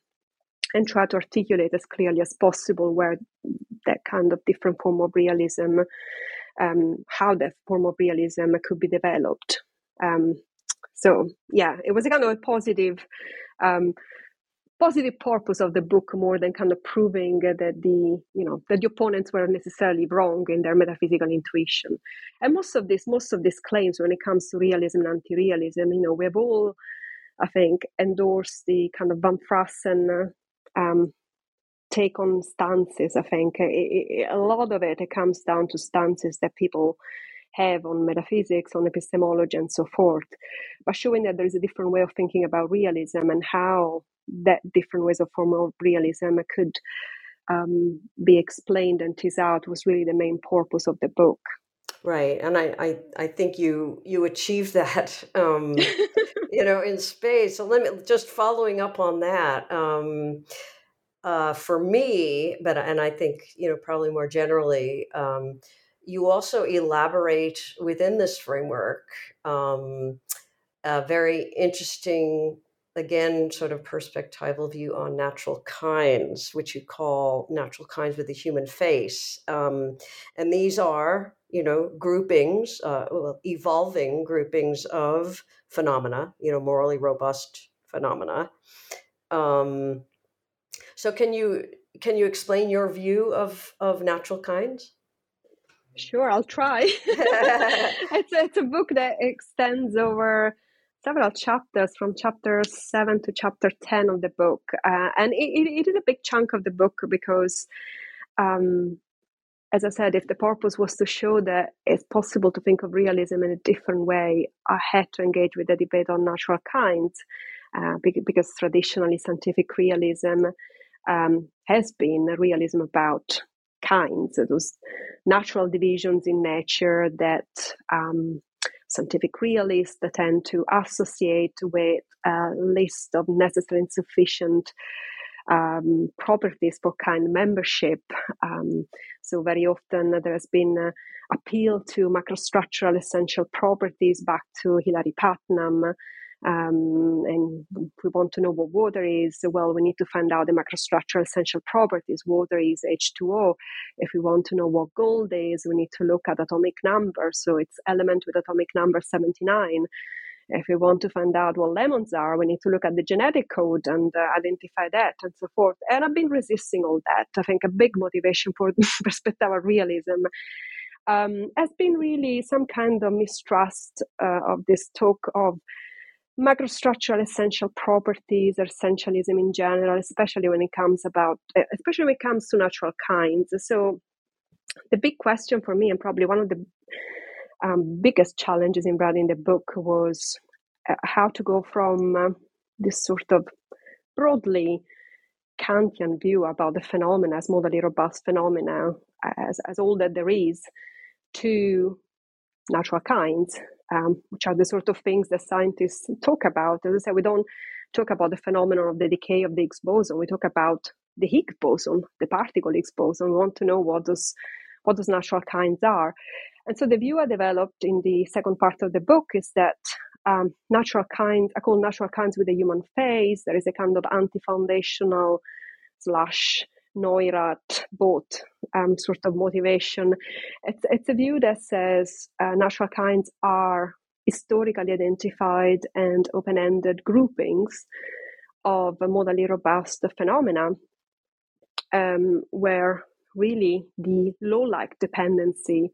and try to articulate as clearly as possible where that kind of different form of realism, um, how that form of realism could be developed. Um, so, yeah, it was a kind of a positive um, positive purpose of the book more than kind of proving that the you know that the opponents were necessarily wrong in their metaphysical intuition and most of this most of these claims when it comes to realism and anti-realism you know we have all i think endorsed the kind of van Fraassen um, take on stances i think it, it, a lot of it, it comes down to stances that people have on metaphysics, on epistemology, and so forth, but showing that there is a different way of thinking about realism and how that different ways of form of realism could um, be explained and teased out was really the main purpose of the book. Right, and I, I, I think you you achieved that, um, you know, in space. So let me just following up on that. Um, uh, for me, but and I think you know probably more generally, um, you also elaborate within this framework um, a very interesting again sort of perspectival view on natural kinds which you call natural kinds with a human face um, and these are you know groupings uh, evolving groupings of phenomena you know modally robust phenomena um, so can you can you explain your view of of natural kinds Sure, I'll try. it's, a, it's a book that extends over several chapters from chapter 7 to chapter 10 of the book uh, and it, it is a big chunk of the book because um, as i said if the purpose was to show that it's possible to think of realism in a different way i had to engage with the debate on natural kinds uh, because traditionally scientific realism um, has been a realism about kinds those natural divisions in nature that um, scientific realists tend to associate with a list of necessary and sufficient um, properties for kind membership. Um, so very often there has been appeal to microstructural essential properties back to Hilary Putnam. Um, and we want to know what water is, well, we need to find out the microstructural essential properties. Water is H2O. If we want to know what gold is, we need to look at atomic number. So it's element with atomic number 79. If we want to find out what lemons are, we need to look at the genetic code and uh, identify that and so forth. And I've been resisting all that. I think a big motivation for perspective realism um, has been really some kind of mistrust uh, of this talk of microstructural essential properties, or essentialism in general, especially when it comes about, especially when it comes to natural kinds. So the big question for me, and probably one of the um, biggest challenges in writing the book, was uh, how to go from uh, this sort of broadly Kantian view about the phenomena as modally robust phenomena, as, as all that there is, to natural kinds um, which are the sort of things that scientists talk about. As I said, we don't talk about the phenomenon of the decay of the Higgs boson. We talk about the Higgs boson, the particle Higgs boson. We want to know what does what those natural kinds are. And so the view I developed in the second part of the book is that um, natural kinds, I call natural kinds with a human face. There is a kind of anti-foundational slash Neurath boat um, sort of motivation. It's, it's a view that says uh, natural kinds are historically identified and open-ended groupings of modally robust phenomena um, where really the law-like dependency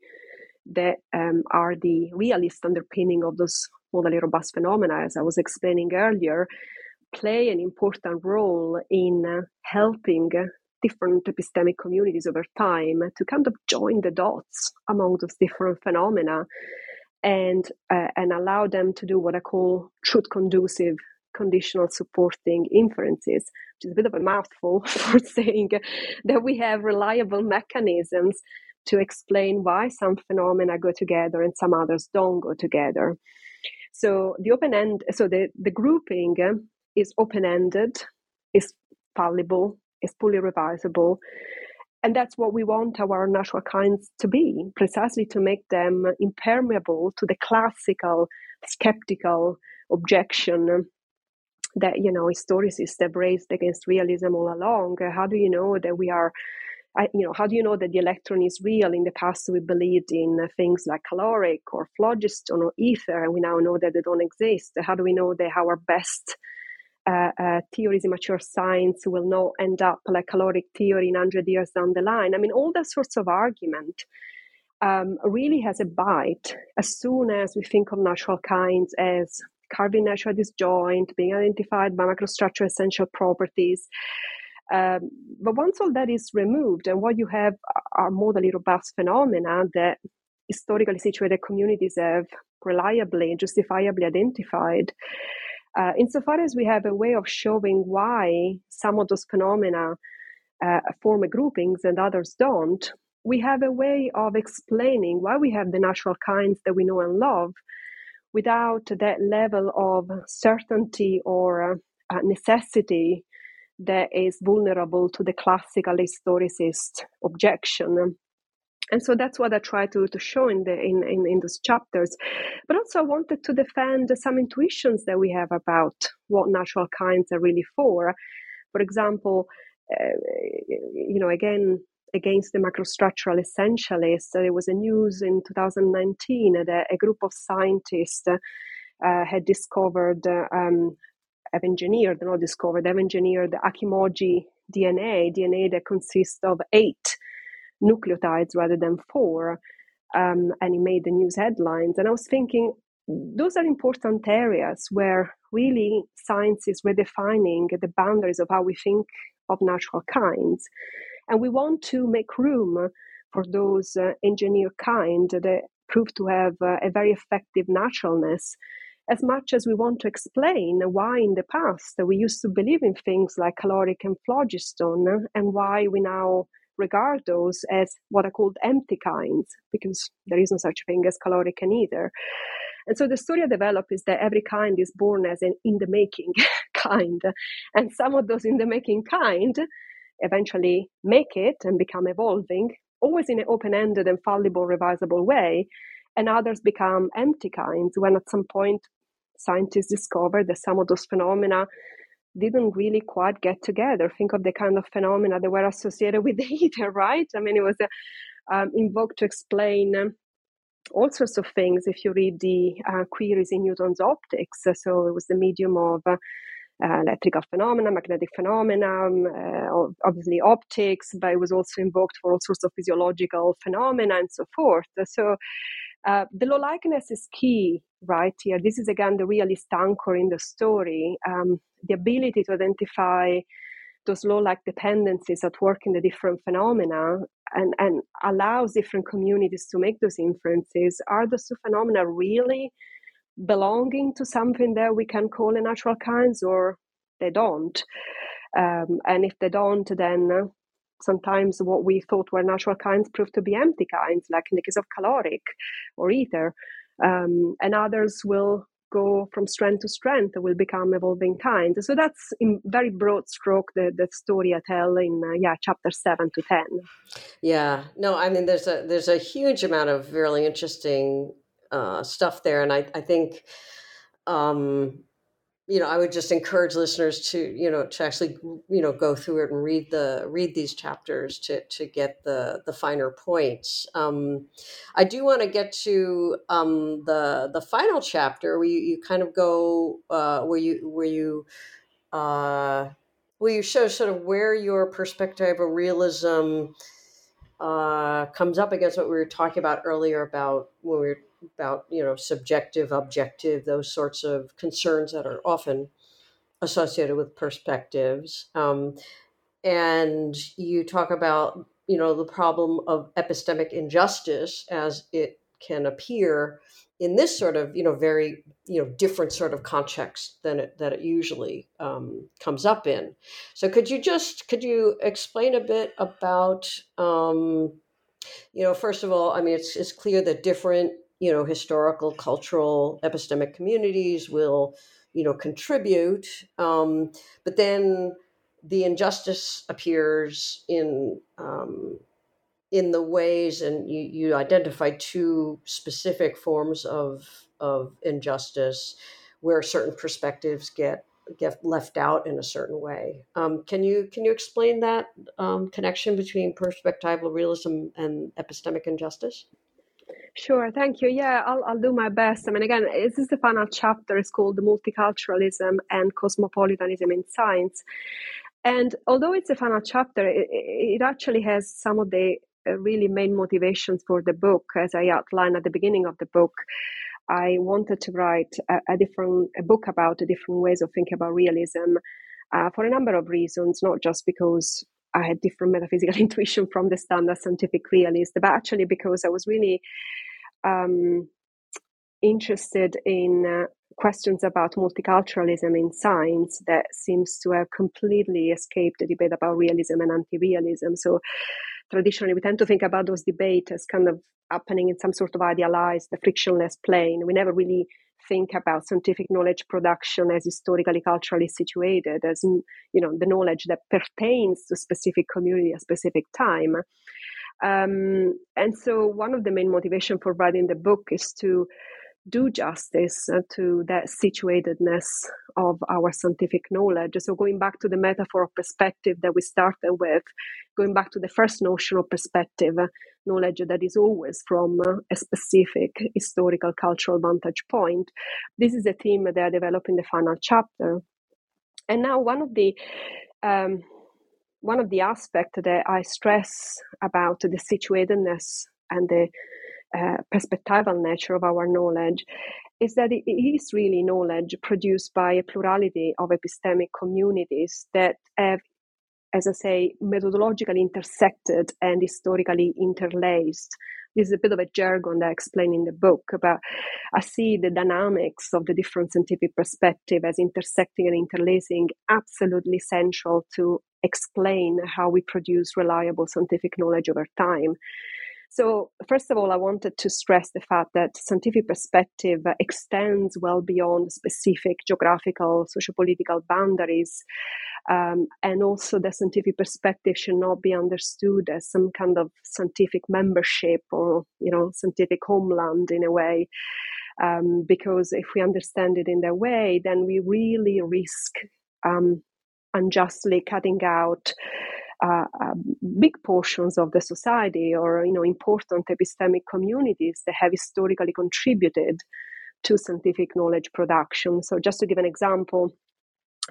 that um, are the realist underpinning of those modally robust phenomena, as I was explaining earlier, play an important role in uh, helping different epistemic communities over time to kind of join the dots among those different phenomena and uh, and allow them to do what I call truth conducive conditional supporting inferences, which is a bit of a mouthful for saying that we have reliable mechanisms to explain why some phenomena go together and some others don't go together. So the open end, so the, the grouping eh, is open ended, is fallible, is fully revisable. And that's what we want our natural kinds to be, precisely to make them impermeable to the classical skeptical objection that you know historicists have raised against realism all along. How do you know that we are I, you know, how do you know that the electron is real? In the past, we believed in uh, things like caloric or phlogiston or ether, and we now know that they don't exist. How do we know that our best uh, uh, theories in mature science will not end up like caloric theory in 100 years down the line? I mean, all that sorts of argument um, really has a bite as soon as we think of natural kinds as carving natural disjoint, being identified by microstructure essential properties. Um, but once all that is removed, and what you have are modally robust phenomena that historically situated communities have reliably and justifiably identified, uh, insofar as we have a way of showing why some of those phenomena uh, form groupings and others don't, we have a way of explaining why we have the natural kinds that we know and love without that level of certainty or uh, necessity that is vulnerable to the classical historicist objection. And so that's what I try to, to show in the in, in, in those chapters. But also I wanted to defend some intuitions that we have about what natural kinds are really for. For example, uh, you know, again, against the microstructural essentialists, there was a news in 2019 that a group of scientists uh, had discovered um, have engineered, not discovered, have engineered the Hachimoji DNA, DNA that consists of eight nucleotides rather than four. Um, and he made the news headlines. And I was thinking, those are important areas where really science is redefining the boundaries of how we think of natural kinds. And we want to make room for those uh, engineered kind that prove to have uh, a very effective naturalness as much as we want to explain why in the past we used to believe in things like caloric and phlogiston and why we now regard those as what are called empty kinds because there is no such thing as caloric and ether. And so the story I develop is that every kind is born as an in the making kind and some of those in the making kind eventually make it and become evolving always in an open-ended and fallible revisable way and others become empty kinds when at some point scientists discovered that some of those phenomena didn't really quite get together. Think of the kind of phenomena that were associated with the ether, right? I mean, it was uh, um, invoked to explain um, all sorts of things if you read the uh, queries in Newton's optics. So it was the medium of uh, uh, electrical phenomena, magnetic phenomena, um, uh, obviously optics, but it was also invoked for all sorts of physiological phenomena and so forth. So uh, the law likeness is key right here. This is again the realist anchor in the story. Um, the ability to identify those law-like dependencies at work in the different phenomena and, and allows different communities to make those inferences. Are those two phenomena really belonging to something that we can call a natural kinds or they don't? Um, and if they don't, then sometimes what we thought were natural kinds prove to be empty kinds, like in the case of caloric or ether. Um, and others will go from strength to strength will become evolving kinds. so that's in very broad stroke the, the story i tell in uh, yeah chapter 7 to 10 yeah no i mean there's a there's a huge amount of really interesting uh, stuff there and i, I think um, you know, I would just encourage listeners to, you know, to actually, you know, go through it and read the read these chapters to to get the the finer points. Um, I do want to get to um, the the final chapter where you, you kind of go uh, where you where you uh, where you show sort of where your perspective of realism uh, comes up against what we were talking about earlier about when we were about you know subjective objective those sorts of concerns that are often associated with perspectives. Um, and you talk about you know the problem of epistemic injustice as it can appear in this sort of you know very you know different sort of context than it that it usually um, comes up in. So could you just could you explain a bit about um, you know first of all i mean it's, it's clear that different you know historical cultural epistemic communities will you know contribute um, but then the injustice appears in um, in the ways and you, you identify two specific forms of of injustice where certain perspectives get get left out in a certain way. Um, can you can you explain that um, connection between perspectival realism and epistemic injustice? Sure, thank you. Yeah, I'll, I'll do my best. I mean, again, this is the final chapter. It's called Multiculturalism and Cosmopolitanism in Science. And although it's a final chapter, it, it actually has some of the really main motivations for the book, as I outlined at the beginning of the book. I wanted to write a, a different a book about the different ways of thinking about realism uh, for a number of reasons, not just because I had different metaphysical intuition from the standard scientific realist, but actually because I was really um, interested in uh, questions about multiculturalism in science that seems to have completely escaped the debate about realism and anti-realism. So traditionally we tend to think about those debates as kind of happening in some sort of idealized, the frictionless plane. We never really think about scientific knowledge production as historically culturally situated as you know the knowledge that pertains to specific community a specific time um, and so one of the main motivation for writing the book is to do justice to that situatedness of our scientific knowledge. So, going back to the metaphor of perspective that we started with, going back to the first notion of perspective, knowledge that is always from a specific historical cultural vantage point. This is a theme that I develop in the final chapter. And now, one of the um, one of the aspects that I stress about the situatedness and the uh, perspectival nature of our knowledge is that it is really knowledge produced by a plurality of epistemic communities that have, as I say, methodologically intersected and historically interlaced. This is a bit of a jargon that I explain in the book, but I see the dynamics of the different scientific perspective as intersecting and interlacing absolutely central to explain how we produce reliable scientific knowledge over time. So, first of all, I wanted to stress the fact that scientific perspective extends well beyond specific geographical, sociopolitical boundaries. Um, and also, the scientific perspective should not be understood as some kind of scientific membership or, you know, scientific homeland in a way. Um, because if we understand it in that way, then we really risk um, unjustly cutting out uh, big portions of the society or you know important epistemic communities that have historically contributed to scientific knowledge production. So just to give an example,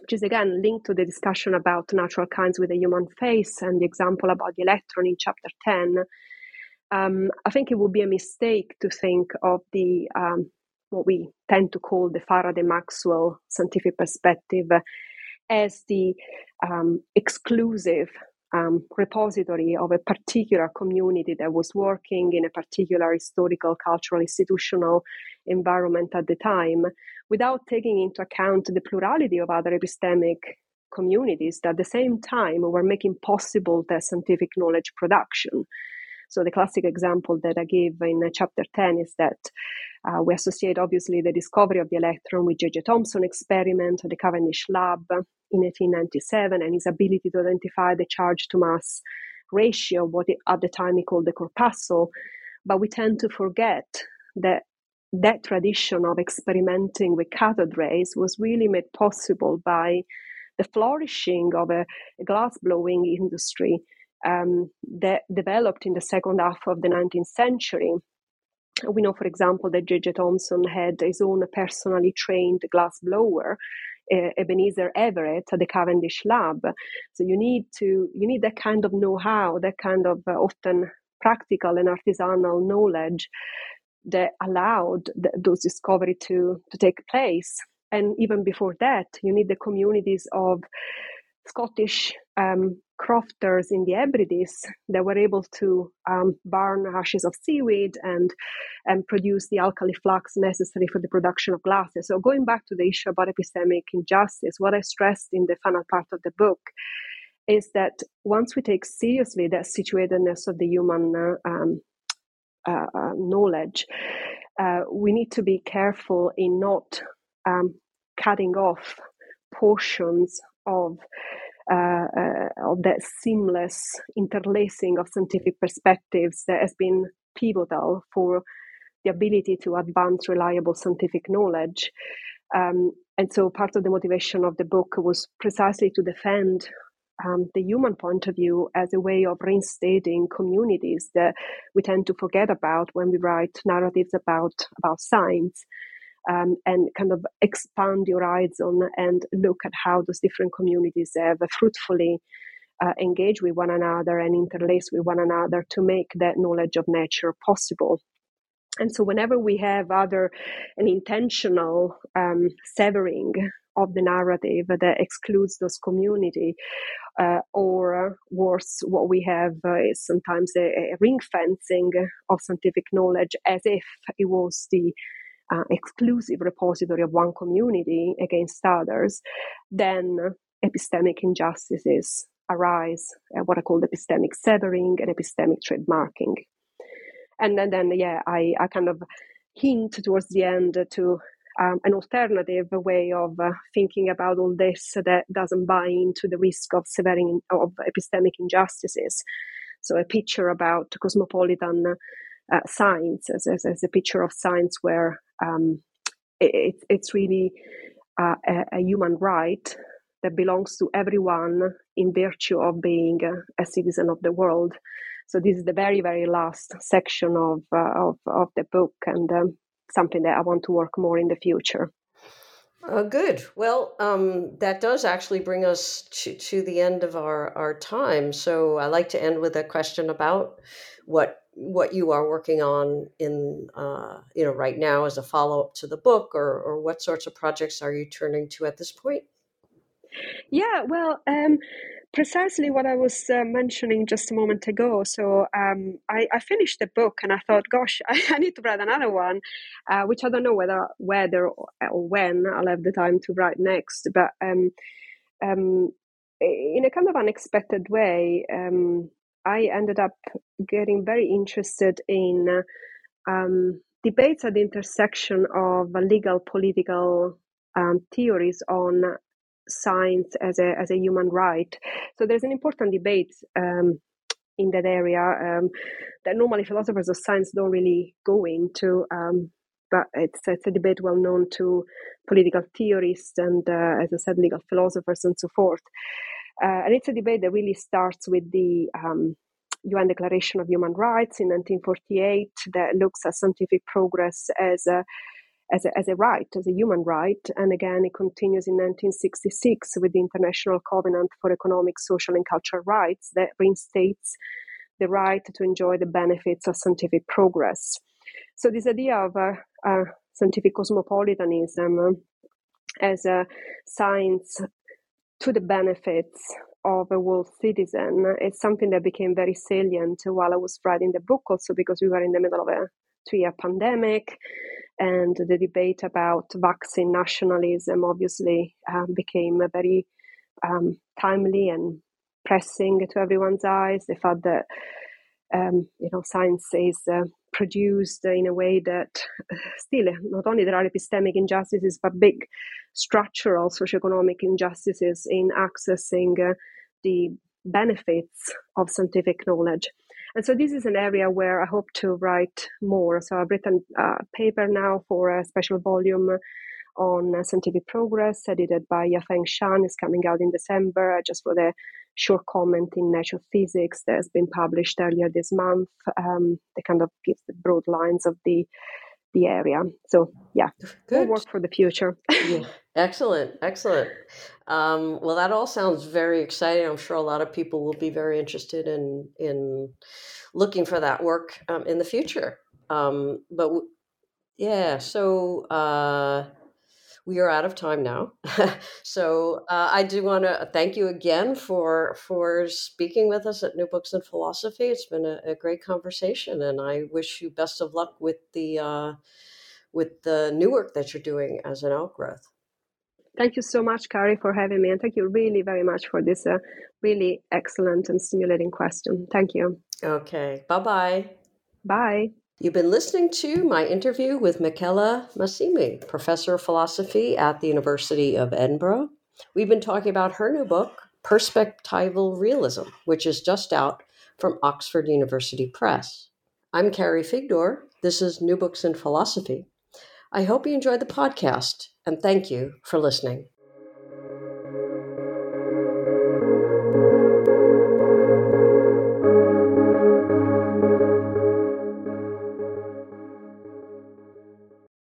which is again linked to the discussion about natural kinds with a human face and the example about the electron in chapter 10, um, I think it would be a mistake to think of the um, what we tend to call the Faraday Maxwell scientific perspective as the um, exclusive um, repository of a particular community that was working in a particular historical, cultural, institutional environment at the time, without taking into account the plurality of other epistemic communities that at the same time were making possible the scientific knowledge production. So the classic example that I give in chapter 10 is that uh, we associate obviously the discovery of the electron with J.J. Thomson experiment at the Cavendish lab in 1897 and his ability to identify the charge to mass ratio, what at the time he called the corpuscle. But we tend to forget that that tradition of experimenting with cathode rays was really made possible by the flourishing of a, a glass blowing industry um, that developed in the second half of the 19th century. We know, for example, that J.J. Thomson had his own personally trained glass blower, uh, Ebenezer Everett, at the Cavendish lab. So you need to you need that kind of know-how, that kind of uh, often practical and artisanal knowledge that allowed th- those discovery to to take place. And even before that, you need the communities of Scottish um, crofters in the Hebrides that were able to um, burn ashes of seaweed and and produce the alkali flux necessary for the production of glasses. So going back to the issue about epistemic injustice, what I stressed in the final part of the book is that once we take seriously the situatedness of the human uh, um, uh, uh, knowledge, uh, we need to be careful in not um, cutting off portions of of that seamless interlacing of scientific perspectives that has been pivotal for the ability to advance reliable scientific knowledge. Um, and so part of the motivation of the book was precisely to defend um, the human point of view as a way of reinstating communities that we tend to forget about when we write narratives about about science um, and kind of expand your horizon and look at how those different communities have fruitfully uh, engaged with one another and interlace with one another to make that knowledge of nature possible. And so, whenever we have other an intentional um, severing of the narrative that excludes those community, uh, or worse, what we have uh, is sometimes a, a ring fencing of scientific knowledge as if it was the uh, exclusive repository of one community against others, then epistemic injustices arise, uh, what I call epistemic severing and epistemic trademarking. And then, then yeah, I, I kind of hint towards the end to um, an alternative way of uh, thinking about all this that doesn't buy into the risk of severing of epistemic injustices. So a picture about cosmopolitan uh, science as, as, as, a picture of science where um, it, it's really uh, a, a, human right that belongs to everyone in virtue of being a, a, citizen of the world. So this is the very very last section of uh, of, of the book and um, something that I want to work more in the future. Uh, good. Well, um, that does actually bring us to, to the end of our, our time. So I like to end with a question about what what you are working on in uh, you know right now as a follow up to the book, or or what sorts of projects are you turning to at this point? Yeah, well, um, precisely what I was uh, mentioning just a moment ago. So um, I, I, finished the book and I thought, gosh, I, I need to write another one, uh, which I don't know whether whether or when I'll have the time to write next. But um, um in a kind of unexpected way, um, I ended up getting very interested in um, debates at the intersection of legal political um, theories on science as a as a human right. So there's an important debate um, in that area um, that normally philosophers of science don't really go into. Um, but it's, it's a debate well known to political theorists and, uh, as I said, legal philosophers and so forth. Uh, and it's a debate that really starts with the um, UN Declaration of Human Rights in 1948 that looks at scientific progress as a as a, as a right, as a human right. And again, it continues in 1966 with the International Covenant for Economic, Social, and Cultural Rights that reinstates the right to enjoy the benefits of scientific progress. So, this idea of uh, uh, scientific cosmopolitanism uh, as a science to the benefits of a world citizen is something that became very salient while I was writing the book, also because we were in the middle of a two year pandemic and the debate about vaccine nationalism obviously um, became very um, timely and pressing to everyone's eyes. The fact that um, you know, science is uh, produced in a way that uh, still not only there are epistemic injustices, but big structural socioeconomic injustices in accessing uh, the benefits of scientific knowledge. And so this is an area where I hope to write more. So I've written a paper now for a special volume on scientific progress, edited by Yafeng Shan. is coming out in December. I just wrote a short comment in Nature Physics that has been published earlier this month. Um, that kind of gives the broad lines of the the area. So yeah, good work for the future. yeah. Excellent, excellent. Um, well, that all sounds very exciting. I'm sure a lot of people will be very interested in in looking for that work um, in the future. Um, but w- yeah, so. Uh, we are out of time now. so uh, I do want to thank you again for for speaking with us at New Books in Philosophy. It's been a, a great conversation, and I wish you best of luck with the uh, with the new work that you're doing as an outgrowth. Thank you so much, Carrie, for having me, and thank you really very much for this uh, really excellent and stimulating question. Thank you. Okay. Bye-bye. Bye. You've been listening to my interview with Michela Massimi, professor of philosophy at the University of Edinburgh. We've been talking about her new book, Perspectival Realism, which is just out from Oxford University Press. I'm Carrie Figdor. This is New Books in Philosophy. I hope you enjoyed the podcast, and thank you for listening.